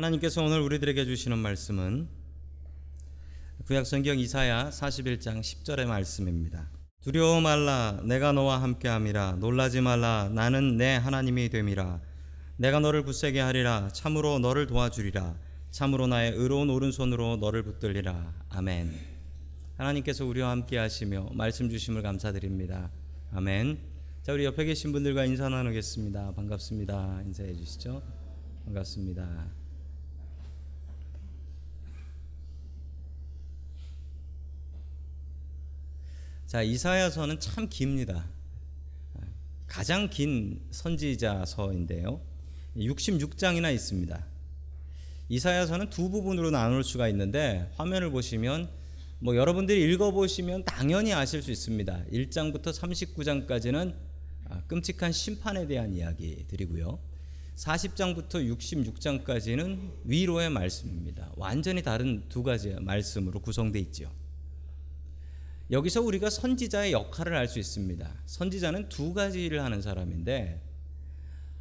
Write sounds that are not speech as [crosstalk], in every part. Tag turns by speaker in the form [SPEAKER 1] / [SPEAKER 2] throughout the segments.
[SPEAKER 1] 하나님께서 오늘 우리들에게 주시는 말씀은 구약성경 이사야 41장 10절의 말씀입니다. 두려워 말라 내가 너와 함께함이라. 놀라지 말라 나는 내 하나님이 됨이라. 내가 너를 굳세게 하리라. 참으로 너를 도와주리라. 참으로 나의 의로운 오른손으로 너를 붙들리라. 아멘. 하나님께서 우리와 함께 하시며 말씀 주심을 감사드립니다. 아멘. 자 우리 옆에 계신 분들과 인사 나누겠습니다. 반갑습니다. 인사해 주시죠. 반갑습니다 자, 이사야서는 참 깁니다. 가장 긴 선지자서인데요. 66장이나 있습니다. 이사야서는 두 부분으로 나눌 수가 있는데 화면을 보시면 뭐 여러분들이 읽어 보시면 당연히 아실 수 있습니다. 1장부터 39장까지는 아, 끔찍한 심판에 대한 이야기들이고요. 40장부터 66장까지는 위로의 말씀입니다. 완전히 다른 두 가지 말씀으로 구성되어 있죠. 여기서 우리가 선지자의 역할을 알 수 있습니다. 선지자는 두 가지를 하는 사람인데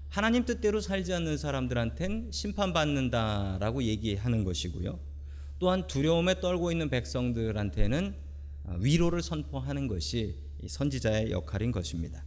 [SPEAKER 1] 하나님 뜻대로 살지 않는 사람들한텐 심판받는다라고 얘기하는 것이고요. 또한 두려움에 떨고 있는 백성들한테는 위로를 선포하는 것이 선지자의 역할인 것입니다.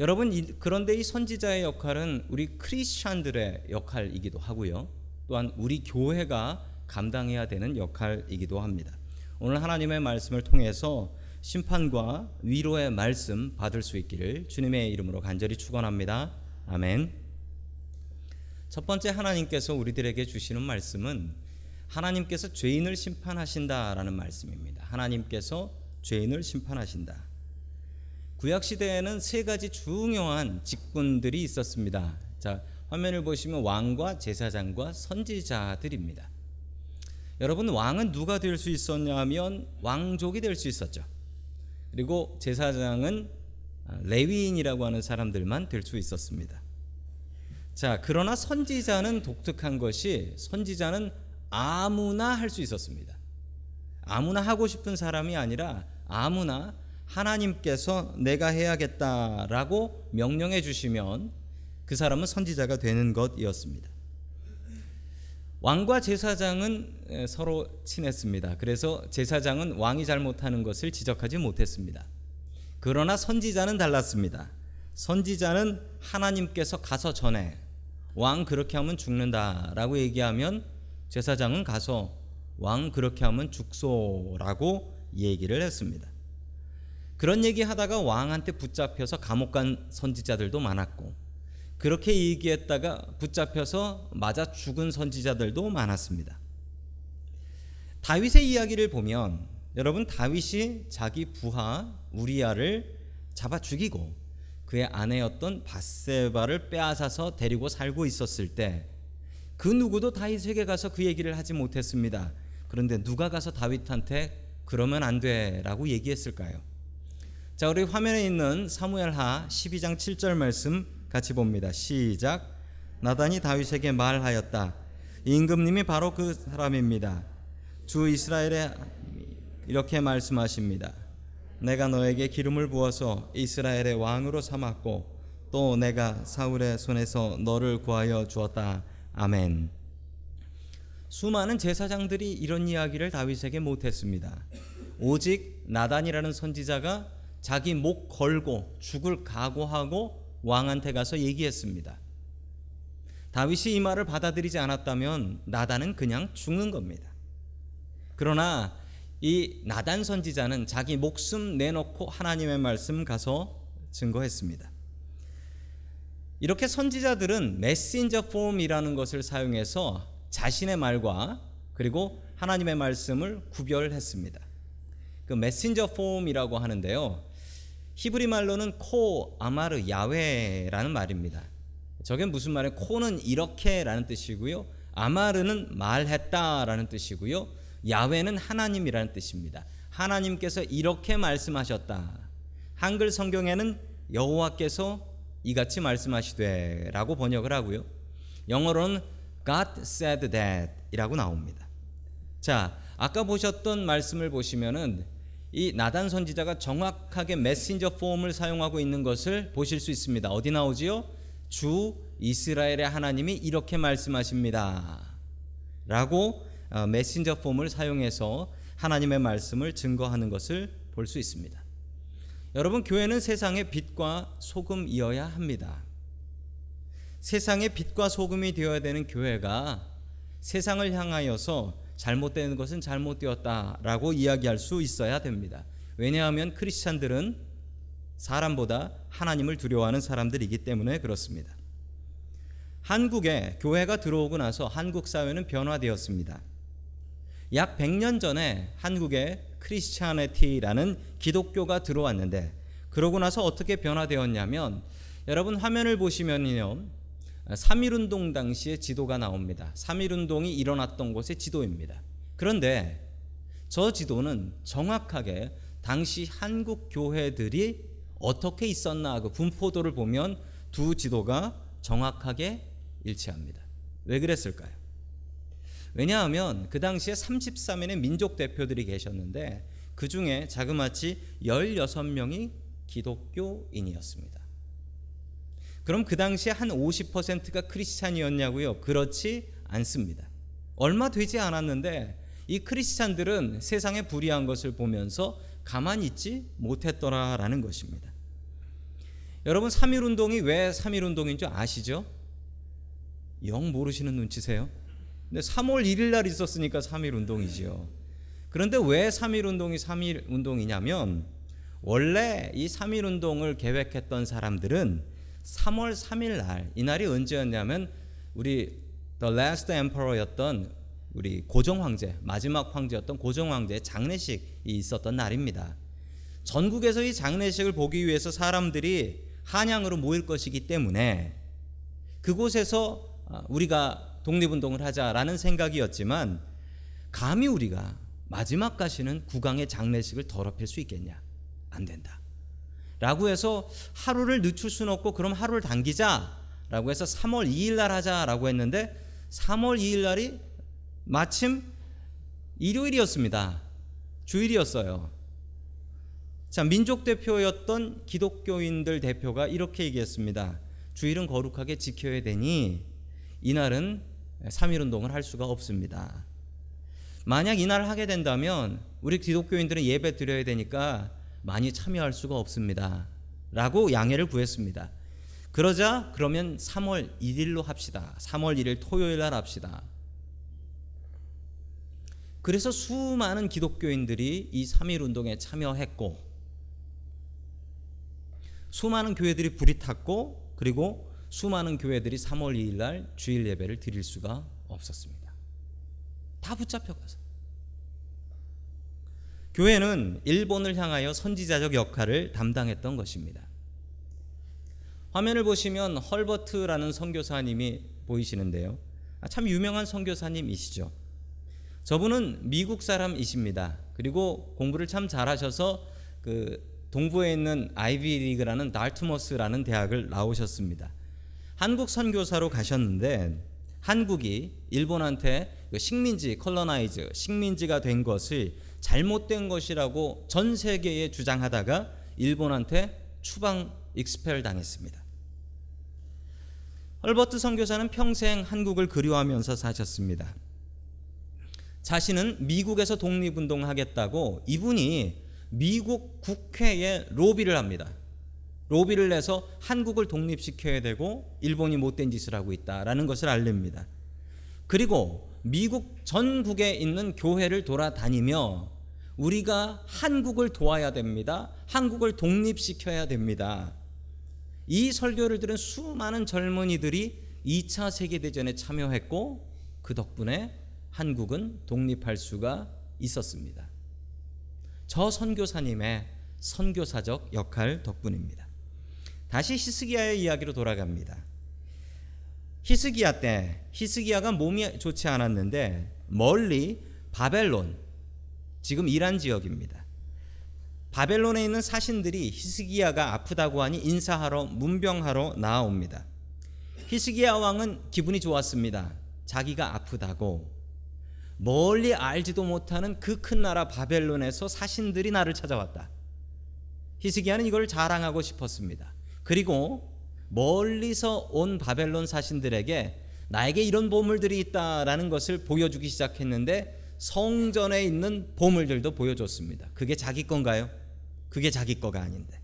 [SPEAKER 1] 여러분 그런데 이 선지자의 역할은 우리 크리스천들의 역할이기도 하고요. 또한 우리 교회가 감당해야 되는 역할이기도 합니다. 오늘 하나님의 말씀을 통해서 심판과 위로의 말씀 받을 수 있기를 주님의 이름으로 간절히 축원합니다. 아멘. 첫 번째 하나님께서 우리들에게 주시는 말씀은 하나님께서 죄인을 심판하신다라는 말씀입니다. 하나님께서 죄인을 심판하신다. 구약 시대에는 세 가지 중요한 직분들이 있었습니다. 자, 화면을 보시면 왕과 제사장과 선지자들입니다. 여러분 왕은 누가 될 수 있었냐면 왕족이 될 수 있었죠. 그리고 제사장은 레위인이라고 하는 사람들만 될 수 있었습니다. 자, 그러나 선지자는 독특한 것이 선지자는 아무나 할 수 있었습니다. 아무나 하고 싶은 사람이 아니라 아무나 하나님께서 내가 해야겠다라고 명령해 주시면 그 사람은 선지자가 되는 것이었습니다. 왕과 제사장은 서로 친했습니다. 그래서 제사장은 왕이 잘못하는 것을 지적하지 못했습니다. 그러나 선지자는 달랐습니다. 선지자는 하나님께서 가서 전해 왕 그렇게 하면 죽는다라고 얘기하면 제사장은 가서 왕 그렇게 하면 죽소라고 얘기를 했습니다. 그런 얘기 하다가 왕한테 붙잡혀서 감옥 간 선지자들도 많았고 그렇게 얘기했다가 붙잡혀서 맞아 죽은 선지자들도 많았습니다. 다윗의 이야기를 보면 여러분 다윗이 자기 부하 우리야를 잡아 죽이고 그의 아내였던 바세바를 빼앗아서 데리고 살고 있었을 때 그 누구도 다윗에게 가서 그 얘기를 하지 못했습니다. 그런데 누가 가서 다윗한테 그러면 안 돼라고 얘기했을까요? 자, 우리 화면에 있는 사무엘하 12장 7절 말씀 같이 봅니다. 시작. 나단이 다윗에게 말하였다. 임금님이 바로 그 사람입니다. 주 이스라엘에 이렇게 말씀하십니다. 내가 너에게 기름을 부어서 이스라엘의 왕으로 삼았고 또 내가 사울의 손에서 너를 구하여 주었다. 아멘. 수많은 제사장들이 이런 이야기를 다윗에게 못했습니다. 오직 나단이라는 선지자가 자기 목 걸고 죽을 각오하고 왕한테 가서 얘기했습니다. 다윗이 이 말을 받아들이지 않았다면 나단은 그냥 죽는 겁니다. 그러나 이 나단 선지자는 자기 목숨 내놓고 하나님의 말씀 가서 증거했습니다. 이렇게 선지자들은 메신저 폼이라는 것을 사용해서 자신의 말과 그리고 하나님의 말씀을 구별했습니다. 그 메신저 폼이라고 하는데요. 히브리 말로는 코 아마르 야훼라는 말입니다. 저게 무슨 말이에요? 코는 이렇게라는 뜻이고요. 아마르는 말했다라는 뜻이고요. 야훼는 하나님이라는 뜻입니다. 하나님께서 이렇게 말씀하셨다. 한글 성경에는 여호와께서 이같이 말씀하시되라고 번역을 하고요. 영어로는 God said that이라고 나옵니다. 자, 아까 보셨던 말씀을 보시면은 이 나단 선지자가 정확하게 메신저 폼을 사용하고 있는 것을 보실 수 있습니다. 어디 나오지요? 주 이스라엘의 하나님이 이렇게 말씀하십니다. 라고 어, 메신저 폼을 사용해서 하나님의 말씀을 증거하는 것을 볼 수 있습니다. 여러분 교회는 세상의 빛과 소금이어야 합니다. 세상의 빛과 소금이 되어야 되는 교회가 세상을 향하여서 잘못되는 것은 잘못되었다라고 이야기할 수 있어야 됩니다. 왜냐하면 크리스찬들은 사람보다 하나님을 두려워하는 사람들이기 때문에 그렇습니다. 한국에 교회가 들어오고 나서 한국 사회는 변화되었습니다. 약 100년 전에 한국에 크리스찬티라는 기독교가 들어왔는데 그러고 나서 어떻게 변화되었냐면 여러분 화면을 보시면요. 3.1운동 당시의 지도가 나옵니다. 3.1운동이 일어났던 곳의 지도입니다. 그런데 저 지도는 정확하게 당시 한국 교회들이 어떻게 있었나 그 분포도를 보면 두 지도가 정확하게 일치합니다. 왜 그랬을까요? 왜냐하면 그 당시에 33인의 민족 대표들이 계셨는데 그 중에 자그마치 16명이 기독교인이었습니다. 그럼 그 당시에 한 50%가 크리스찬이었냐고요? 그렇지 않습니다. 얼마 되지 않았는데 이 크리스찬들은 세상에 불이한 것을 보면서 가만히 있지 못했더라라는 것입니다. 여러분 3.1 운동이 왜 3.1 운동인 줄 아시죠? 영 모르시는 눈치세요? 근데 3월 1일 날 있었으니까 3.1 운동이지요. 그런데 왜 3.1 운동이 3.1 운동이냐면 원래 이 3.1 운동을 계획했던 사람들은 3월 3일 날 이날이 언제였냐면 우리 The Last Emperor였던 우리 고종 황제 마지막 황제였던 고종 황제의 장례식이 있었던 날입니다. 전국에서 이 장례식을 보기 위해서 사람들이 한양으로 모일 것이기 때문에 그곳에서 우리가 독립운동을 하자라는 생각이었지만 감히 우리가 마지막 가시는 국왕의 장례식을 더럽힐 수 있겠냐? 안 된다. 라고 해서 하루를 늦출 수는 없고 그럼 하루를 당기자 라고 해서 3월 2일 날 하자라고 했는데 3월 2일 날이 마침 일요일이었습니다. 주일이었어요. 자, 민족 대표였던 기독교인들 대표가 이렇게 얘기했습니다. 주일은 거룩하게 지켜야 되니 이날은 3일 운동을 할 수가 없습니다. 만약 이날 하게 된다면 우리 기독교인들은 예배 드려야 되니까 많이 참여할 수가 없습니다. 라고 양해를 구했습니다. 그러자 그러면 3월 1일로 합시다. 3월 1일 토요일 날 합시다. 그래서 수많은 기독교인들이 이 3일 운동에 참여했고 수많은 교회들이 불이 탔고 그리고 수많은 교회들이 3월 2일 날 주일 예배를 드릴 수가 없었습니다. 다 붙잡혀 가서. 교회는 일본을 향하여 선지자적 역할을 담당했던 것입니다. 화면을 보시면 헐버트라는 선교사님이 보이시는데요. 아, 참 유명한 선교사님이시죠. 저분은 미국 사람이십니다. 그리고 공부를 참 잘하셔서 그 동부에 있는 아이비리그라는 다트머스라는 대학을 나오셨습니다. 한국 선교사로 가셨는데 한국이 일본한테 그 식민지 colonize 식민지가 된 것을 잘못된 것이라고 전 세계에 주장하다가 일본한테 추방 expel 당했습니다. 헐버트 선교사는 평생 한국을 그리워하면서 사셨습니다. 자신은 미국에서 독립운동하겠다고 이분이 미국 국회에 로비를 합니다. 로비를 내서 한국을 독립시켜야 되고 일본이 못된 짓을 하고 있다라는 것을 알립니다. 그리고 미국 전국에 있는 교회를 돌아다니며 우리가 한국을 도와야 됩니다. 한국을 독립시켜야 됩니다. 이 설교를 들은 수많은 젊은이들이 2차 세계대전에 참여했고 그 덕분에 한국은 독립할 수가 있었습니다. 저 선교사님의 선교사적 역할 덕분입니다. 다시 히스기야의 이야기로 돌아갑니다. 히스기야 때 히스기야가 몸이 좋지 않았는데 멀리 바벨론 지금 이란 지역입니다. 바벨론에 있는 사신들이 히스기야가 아프다고 하니 인사하러 문병하러 나옵니다. 히스기야 왕은 기분이 좋았습니다. 자기가 아프다고 멀리 알지도 못하는 그 큰 나라 바벨론에서 사신들이 나를 찾아왔다. 히스기야는 이걸 자랑하고 싶었습니다. 그리고 멀리서 온 바벨론 사신들에게 나에게 이런 보물들이 있다라는 것을 보여주기 시작했는데 성전에 있는 보물들도 보여줬습니다. 그게 자기 건가요? 그게 자기 거가 아닌데.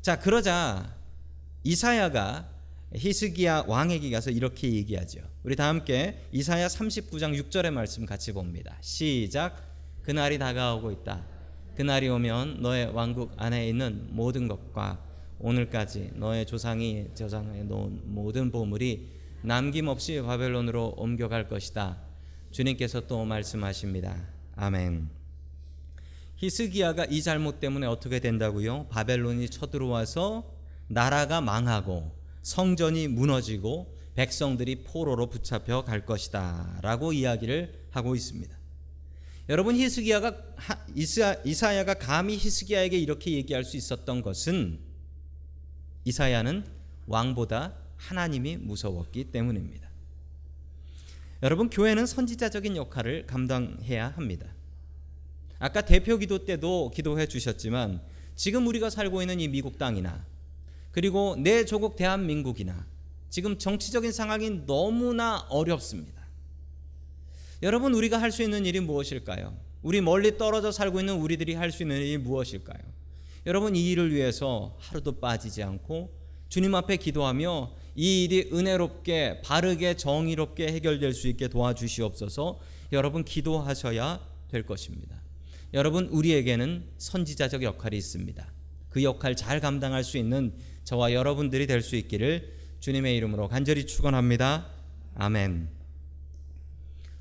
[SPEAKER 1] 자, 그러자 이사야가 히스기야 왕에게 가서 이렇게 얘기하죠. 우리 다 함께 이사야 39장 6절의 말씀 같이 봅니다. 시작. 그날이 다가오고 있다. 그날이 오면 너의 왕국 안에 있는 모든 것과 오늘까지 너의 조상이 저장해 놓은 모든 보물이 남김없이 바벨론으로 옮겨갈 것이다. 주님께서 또 말씀하십니다. 아멘. 히스기야가 이 잘못 때문에 어떻게 된다고요? 바벨론이 쳐들어와서 나라가 망하고 성전이 무너지고 백성들이 포로로 붙잡혀 갈 것이다라고 이야기를 하고 있습니다. 여러분 히스기야가 이사, 이사야가 감히 히스기야에게 이렇게 얘기할 수 있었던 것은 이사야는 왕보다 하나님이 무서웠기 때문입니다. 여러분 교회는 선지자적인 역할을 감당해야 합니다. 아까 대표 기도 때도 기도해 주셨지만 지금 우리가 살고 있는 이 미국 땅이나 그리고 내 조국 대한민국이나 지금 정치적인 상황이 너무나 어렵습니다. 여러분 우리가 할 수 있는 일이 무엇일까요? 우리 멀리 떨어져 살고 있는 우리들이 할 수 있는 일이 무엇일까요? 여러분 이 일을 위해서 하루도 빠지지 않고 주님 앞에 기도하며 이 일이 은혜롭게 바르게 정의롭게 해결될 수 있게 도와주시옵소서. 여러분 기도하셔야 될 것입니다. 여러분 우리에게는 선지자적 역할이 있습니다. 그 역할 잘 감당할 수 있는 저와 여러분들이 될 수 있기를 주님의 이름으로 간절히 축원합니다. 아멘.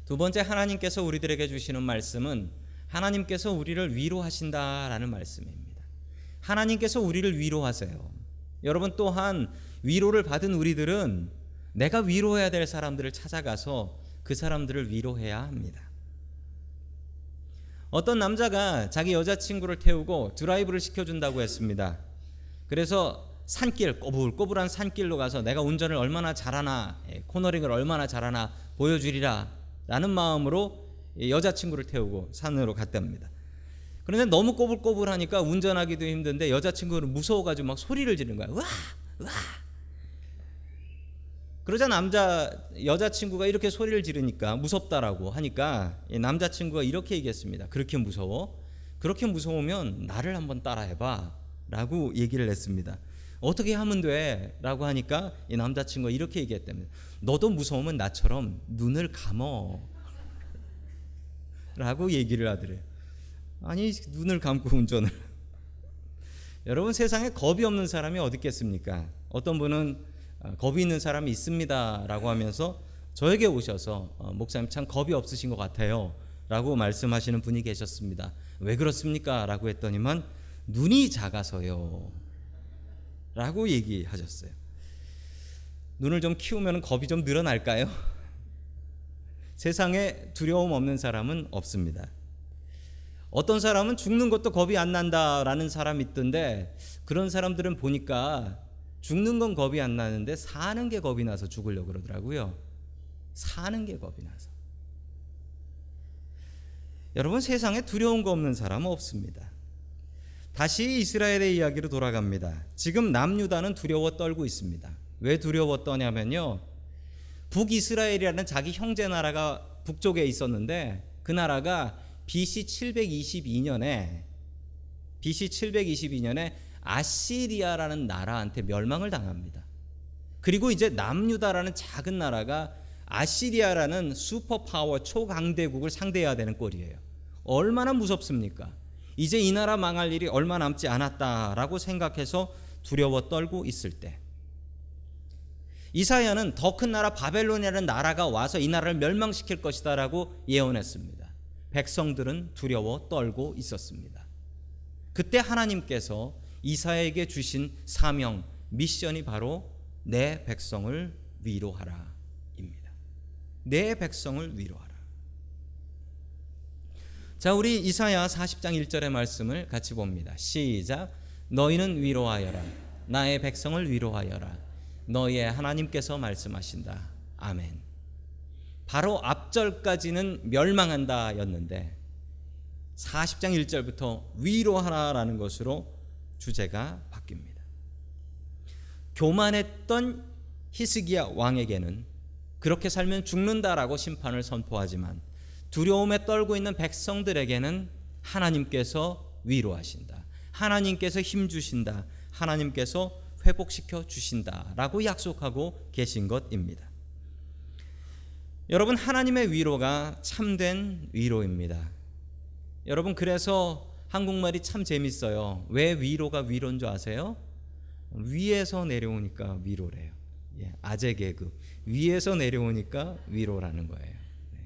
[SPEAKER 1] 두 번째 하나님께서 우리들에게 주시는 말씀은 하나님께서 우리를 위로하신다라는 말씀입니다. 하나님께서 우리를 위로하세요. 여러분 또한 위로를 받은 우리들은 내가 위로해야 될 사람들을 찾아가서 그 사람들을 위로해야 합니다. 어떤 남자가 자기 여자친구를 태우고 드라이브를 시켜준다고 했습니다. 그래서 산길 꼬불꼬불한 산길로 가서 내가 운전을 얼마나 잘하나 예, 코너링을 얼마나 잘하나 보여주리라 라는 마음으로 여자친구를 태우고 산으로 갔답니다. 그런데 너무 꼬불꼬불하니까 운전하기도 힘든데 여자친구는 무서워가지고 막 소리를 지르는 거야. 와! 와! 그러자 남자 여자 친구가 이렇게 소리를 지르니까 무섭다라고 하니까 남자 친구가 이렇게 얘기했습니다. 그렇게 무서워? 그렇게 무서우면 나를 한번 따라해봐라고 얘기를 했습니다. 어떻게 하면 돼? 라고 하니까 이 남자 친구가 이렇게 얘기했답니다. 너도 무서우면 나처럼 눈을 감어. [laughs] 라고 얘기를 하더래요. 아니, 눈을 감고 운전을. [laughs] 여러분 세상에 겁이 없는 사람이 어디 있겠습니까? 어떤 분은 아, 겁이 있는 사람이 있습니다라고 하면서 저에게 오셔서 어, 목사님 참 겁이 없으신 것 같아요. 라고 말씀하시는 분이 계셨습니다. 왜 그렇습니까? 라고 했더니만 눈이 작아서요. 라고 얘기하셨어요. 눈을 좀 키우면 겁이 좀 늘어날까요? [laughs] 세상에 두려움 없는 사람은 없습니다. 어떤 사람은 죽는 것도 겁이 안 난다라는 사람이 있던데 그런 사람들은 보니까 죽는 건 겁이 안 나는데 사는 게 겁이 나서 죽으려고 그러더라고요. 사는 게 겁이 나서. 여러분 세상에 두려운 거 없는 사람은 없습니다. 다시 이스라엘의 이야기로 돌아갑니다. 지금 남유다는 두려워 떨고 있습니다. 왜 두려워 떠냐면요. 북이스라엘이라는 자기 형제 나라가 북쪽에 있었는데 그 나라가 BC 722년에 BC 722년에 아시리아라는 나라한테 멸망을 당합니다. 그리고 이제 남유다라는 작은 나라가 아시리아라는 슈퍼파워 초강대국을 상대해야 되는 꼴이에요. 얼마나 무섭습니까? 이제 이 나라 망할 일이 얼마 남지 않았다라고 생각해서 두려워 떨고 있을 때 이사야는 더 큰 나라 바벨론이라는 나라가 와서 이 나라를 멸망시킬 것이다라고 예언했습니다. 백성들은 두려워 떨고 있었습니다. 그때 하나님께서 이사야에게 주신 사명 미션이 바로 내 백성을 위로하라입니다. 내 백성을 위로하라. 자, 우리 이사야 40장 1절의 말씀을 같이 봅니다. 시작. 너희는 위로하여라. 나의 백성을 위로하여라. 너희의 하나님께서 말씀하신다. 아멘. 바로 앞절까지는 멸망한다였는데 40장 1절부터 위로하라라는 것으로 주제가 바뀝니다. 교만했던 히스기야 왕에게는 그렇게 살면 죽는다라고 심판을 선포하지만 두려움에 떨고 있는 백성들에게는 하나님께서 위로하신다. 하나님께서 힘 주신다. 하나님께서 회복시켜 주신다라고 약속하고 계신 것입니다. 여러분 하나님의 위로가 참된 위로입니다. 여러분 그래서 한국말이 참 재밌어요. 왜 위로가 위로인 줄 아세요? 위에서 내려오니까 위로래요. 예, 아재 개그. 위에서 내려오니까 위로라는 거예요. 네.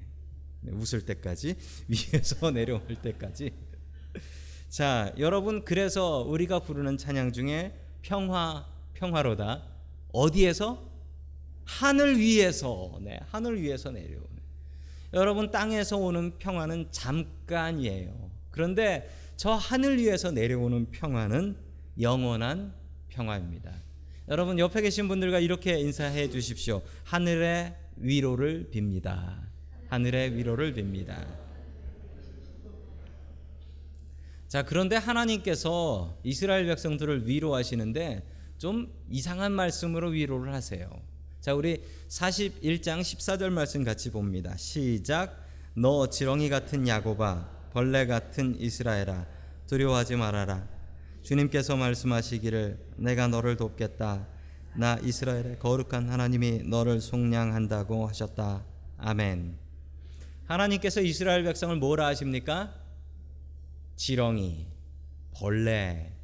[SPEAKER 1] 네, 웃을 때까지 [laughs] 위에서 내려올 때까지. 자, 여러분 그래서 우리가 부르는 찬양 중에 평화 평화로다 어디에서 하늘 위에서 네, 하늘 위에서 내려오는. 여러분 땅에서 오는 평화는 잠깐이에요. 그런데 저 하늘 위에서 내려오는 평화는 영원한 평화입니다. 여러분 옆에 계신 분들과 이렇게 인사해 주십시오. 하늘의 위로를 빕니다. 하늘의 위로를 빕니다. 자, 그런데 하나님께서 이스라엘 백성들을 위로하시는데 좀 이상한 말씀으로 위로를 하세요. 자, 우리 41장 14절 말씀 같이 봅니다. 시작. 너 지렁이 같은 야고바, 벌레 같은 이스라엘아, 두려워하지 말아라. 주님께서 말씀하시기를 내가 너를 돕겠다. 나 이스라엘의 거룩한 하나님이 너를 속량한다고 하셨다. 아멘. 하나님께서 이스라엘 백성을 뭐라 하십니까? 지렁이, 벌레.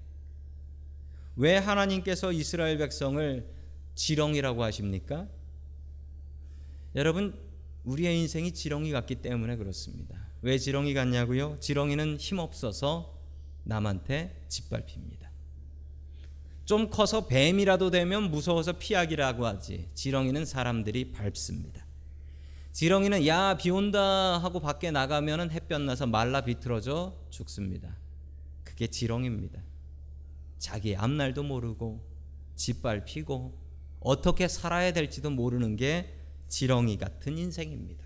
[SPEAKER 1] 왜 하나님께서 이스라엘 백성을 지렁이라고 하십니까? 여러분, 우리의 인생이 지렁이 같기 때문에 그렇습니다. 왜 지렁이 같냐고요? 지렁이는 힘없어서 남한테 짓밟힙니다. 좀 커서 뱀이라도 되면 무서워서 피하기라고 하지. 지렁이는 사람들이 밟습니다. 지렁이는 야 비 온다 하고 밖에 나가면은 햇볕 나서 말라 비틀어져 죽습니다. 그게 지렁입니다. 자기 앞날도 모르고 짓밟히고 어떻게 살아야 될지도 모르는 게 지렁이 같은 인생입니다.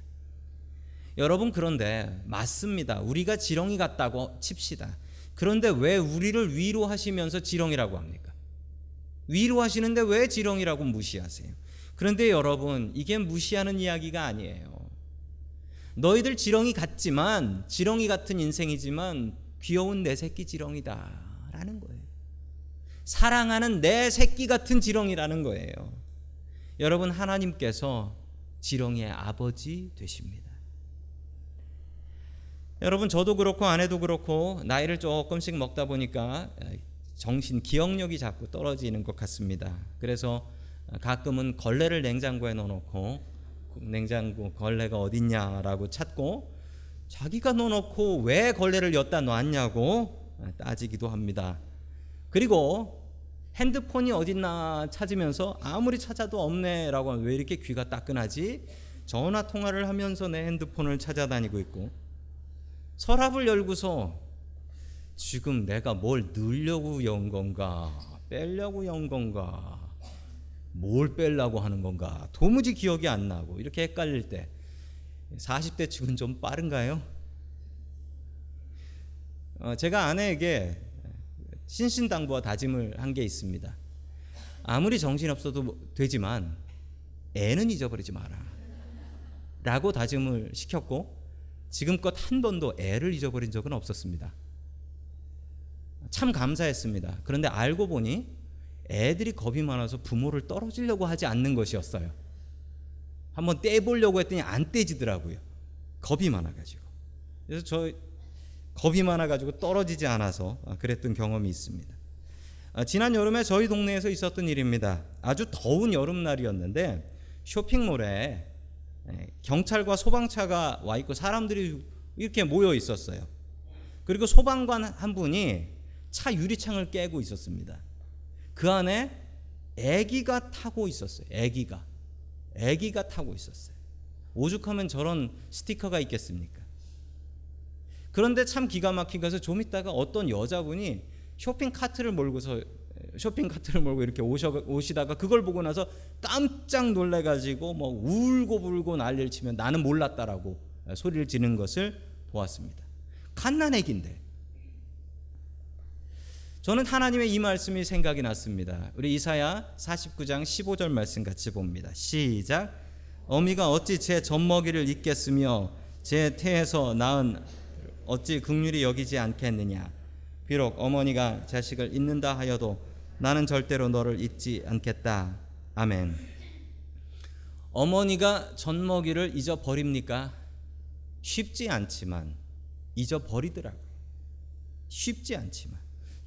[SPEAKER 1] 여러분 그런데 맞습니다. 우리가 지렁이 같다고 칩시다. 그런데 왜 우리를 위로하시면서 지렁이라고 합니까? 위로하시는데 왜 지렁이라고 무시하세요? 그런데 여러분, 이게 무시하는 이야기가 아니에요. 너희들 지렁이 같지만, 지렁이 같은 인생이지만, 귀여운 내 새끼 지렁이다. 라는 거예요. 사랑하는 내 새끼 같은 지렁이라는 거예요. 여러분, 하나님께서 지렁이의 아버지 되십니다. 여러분 저도 그렇고 아내도 그렇고 나이를 조금씩 먹다 보니까 정신 기억력이 자꾸 떨어지는 것 같습니다. 그래서 가끔은 걸레를 냉장고에 넣어놓고 냉장고 걸레가 어딨냐라고 찾고 자기가 넣어놓고 왜 걸레를 엿다 놨냐고 따지기도 합니다. 그리고 핸드폰이 어딨나 찾으면서 아무리 찾아도 없네라고 하면 왜 이렇게 귀가 따끈하지? 전화 통화를 하면서 내 핸드폰을 찾아다니고 있고 서랍을 열고서 지금 내가 뭘 넣으려고 연 건가 빼려고 연 건가 뭘 빼려고 하는 건가 도무지 기억이 안 나고 이렇게 헷갈릴 때 40대 측은 좀 빠른가요? 어, 제가 아내에게 신신당부와 다짐을 한 게 있습니다. 아무리 정신 없어도 되지만 애는 잊어버리지 마라. 라고 다짐을 시켰고 지금껏 한 번도 애를 잊어버린 적은 없었습니다. 참 감사했습니다. 그런데 알고 보니 애들이 겁이 많아서 부모를 떨어지려고 하지 않는 것이었어요. 한번 떼보려고 했더니 안 떼지더라고요. 겁이 많아가지고. 그래서 저 겁이 많아가지고 떨어지지 않아서 그랬던 경험이 있습니다. 아, 지난 여름에 저희 동네에서 있었던 일입니다. 아주 더운 여름날이었는데 쇼핑몰에 예, 경찰과 소방차가 와 있고 사람들이 이렇게 모여 있었어요. 그리고 소방관 한 분이 차 유리창을 깨고 있었습니다. 그 안에 아기가 타고 있었어요. 아기가. 아기가 타고 있었어요. 오죽하면 저런 스티커가 있겠습니까? 그런데 참 기가 막힌 것은 좀 있다가 어떤 여자분이 쇼핑 카트를 몰고서 쇼핑 카트를 몰고 이렇게 오셔, 오시다가 그걸 보고 나서 깜짝 놀래 가지고 뭐 울고 불고 난리를 치면 나는 몰랐다라고 소리를 지는 것을 보았습니다. 갓난애기인데 저는 하나님의 이 말씀이 생각이 났습니다. 우리 이사야 49장 15절 말씀 같이 봅니다. 시작. 어미가 어찌 제 젖먹이를 잊겠으며 제 태에서 낳은 어찌 극률이 여기지 않겠느냐. 비록 어머니가 자식을 잊는다 하여도 나는 절대로 너를 잊지 않겠다. 아멘. 어머니가 젖먹이를 잊어버립니까? 쉽지 않지만 잊어버리더라고요. 쉽지 않지만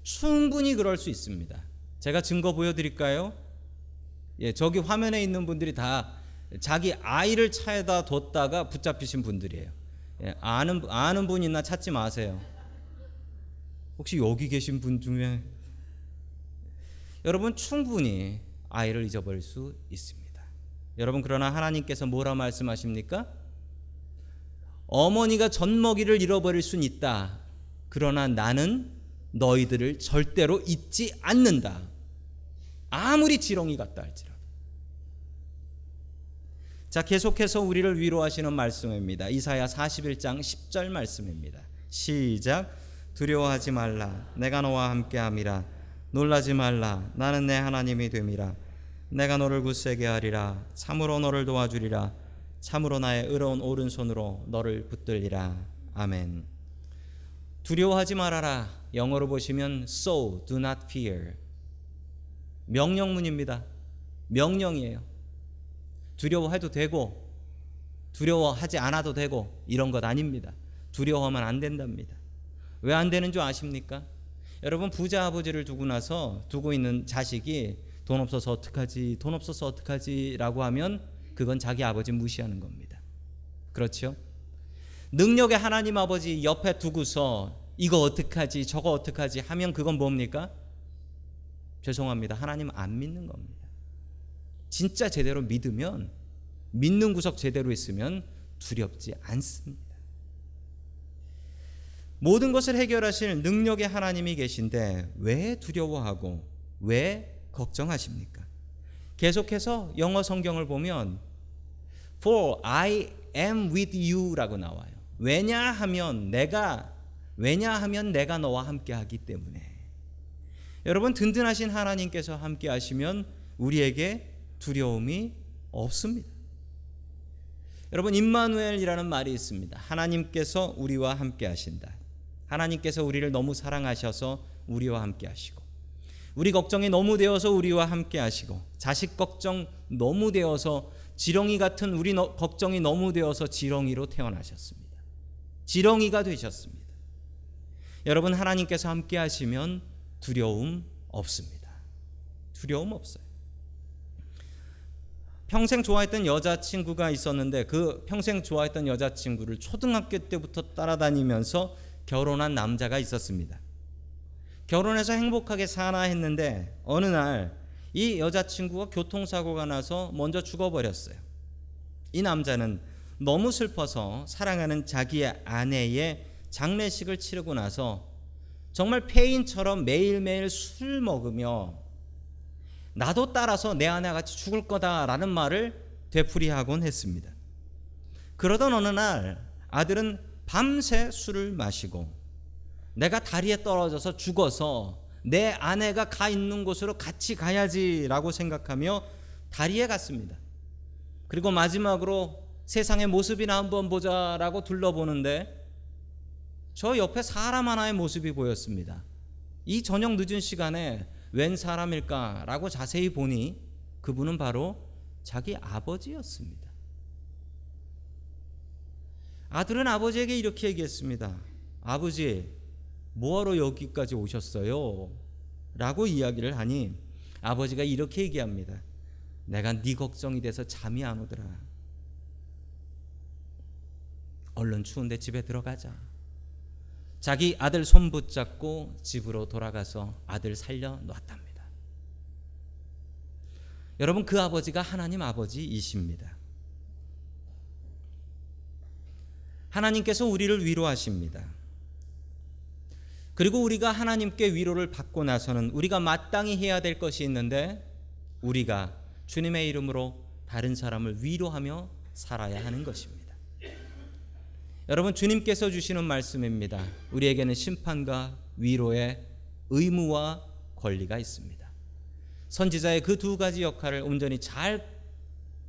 [SPEAKER 1] 충분히 그럴 수 있습니다. 제가 증거 보여드릴까요? 예, 저기 화면에 있는 분들이 다 자기 아이를 차에다 뒀다가 붙잡히신 분들이에요. 예, 아는 아는 분 있나 찾지 마세요. 혹시 여기 계신 분 중에 여러분 충분히 아이를 잊어버릴 수 있습니다. 여러분 그러나 하나님께서 뭐라 말씀하십니까? 어머니가 젖먹이를 잃어버릴 수는 있다. 그러나 나는 너희들을 절대로 잊지 않는다. 아무리 지렁이 같다 할지라도. 자, 계속해서 우리를 위로하시는 말씀입니다. 이사야 41장 10절 말씀입니다. 시작. 두려워하지 말라. 내가 너와 함께 함이라. 놀라지 말라. 나는 내 하나님이 됨이라. 내가 너를 굳세게 하리라. 참으로 너를 도와주리라. 참으로 나의 의로운 오른손으로 너를 붙들리라. 아멘. 두려워하지 말아라. 영어로 보시면 so do not fear. 명령문입니다. 명령이에요. 두려워해도 되고 두려워하지 않아도 되고 이런 것 아닙니다. 두려워하면 안 된답니다. 왜 안 되는 줄 아십니까? 여러분 부자 아버지를 두고 나서 두고 있는 자식이 돈 없어서 어떡하지 돈 없어서 어떡하지라고 하면 그건 자기 아버지 무시하는 겁니다. 그렇죠? 능력의 하나님 아버지 옆에 두고서 이거 어떡하지 저거 어떡하지 하면 그건 뭡니까? 죄송합니다. 하나님 안 믿는 겁니다. 진짜 제대로 믿으면 믿는 구석 제대로 있으면 두렵지 않습니다. 모든 것을 해결하실 능력의 하나님이 계신데 왜 두려워하고 왜 걱정하십니까? 계속해서 영어 성경을 보면 For I am with you라고 나와요. 왜냐하면 내가 왜냐하면 내가 너와 함께 하기 때문에 여러분 든든하신 하나님께서 함께 하시면 우리에게 두려움이 없습니다. 여러분 임마누엘이라는 말이 있습니다. 하나님께서 우리와 함께 하신다. 하나님께서 우리를 너무 사랑하셔서 우리와 함께 하시고 우리 걱정이 너무 되어서 우리와 함께 하시고 자식 걱정 너무 되어서 지렁이 같은 우리 걱정이 너무 되어서 지렁이로 태어나셨습니다. 지렁이가 되셨습니다. 여러분 하나님께서 함께 하시면 두려움 없습니다. 두려움 없어요. 평생 좋아했던 여자친구가 있었는데 그 평생 좋아했던 여자친구를 초등학교 때부터 따라다니면서 결혼한 남자가 있었습니다. 결혼해서 행복하게 사나 했는데 어느 날 이 여자친구가 교통사고가 나서 먼저 죽어버렸어요. 이 남자는 너무 슬퍼서 사랑하는 자기의 아내의 장례식을 치르고 나서 정말 폐인처럼 매일매일 술 먹으며 나도 따라서 내 아내 같이 죽을 거다라는 말을 되풀이하곤 했습니다. 그러던 어느 날 아들은 밤새 술을 마시고 내가 다리에 떨어져서 죽어서 내 아내가 가 있는 곳으로 같이 가야지라고 생각하며 다리에 갔습니다. 그리고 마지막으로 세상의 모습이나 한번 보자라고 둘러보는데 저 옆에 사람 하나의 모습이 보였습니다. 이 저녁 늦은 시간에 웬 사람일까라고 자세히 보니 그분은 바로 자기 아버지였습니다. 아들은 아버지에게 이렇게 얘기했습니다. 아버지, 뭐하러 여기까지 오셨어요? 라고 이야기를 하니 아버지가 이렇게 얘기합니다. 내가 네 걱정이 돼서 잠이 안 오더라. 얼른 추운데 집에 들어가자. 자기 아들 손 붙잡고 집으로 돌아가서 아들 살려 놨답니다. 여러분 그 아버지가 하나님 아버지이십니다. 하나님께서 우리를 위로하십니다. 그리고 우리가 하나님께 위로를 받고 나서는 우리가 마땅히 해야 될 것이 있는데 우리가 주님의 이름으로 다른 사람을 위로하며 살아야 하는 것입니다. 여러분 주님께서 주시는 말씀입니다. 우리에게는 심판과 위로의 의무와 권리가 있습니다. 선지자의 그 두 가지 역할을 온전히 잘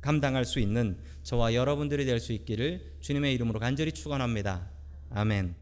[SPEAKER 1] 감당할 수 있는 저와 여러분들이 될 수 있기를 주님의 이름으로 간절히 축원합니다. 아멘.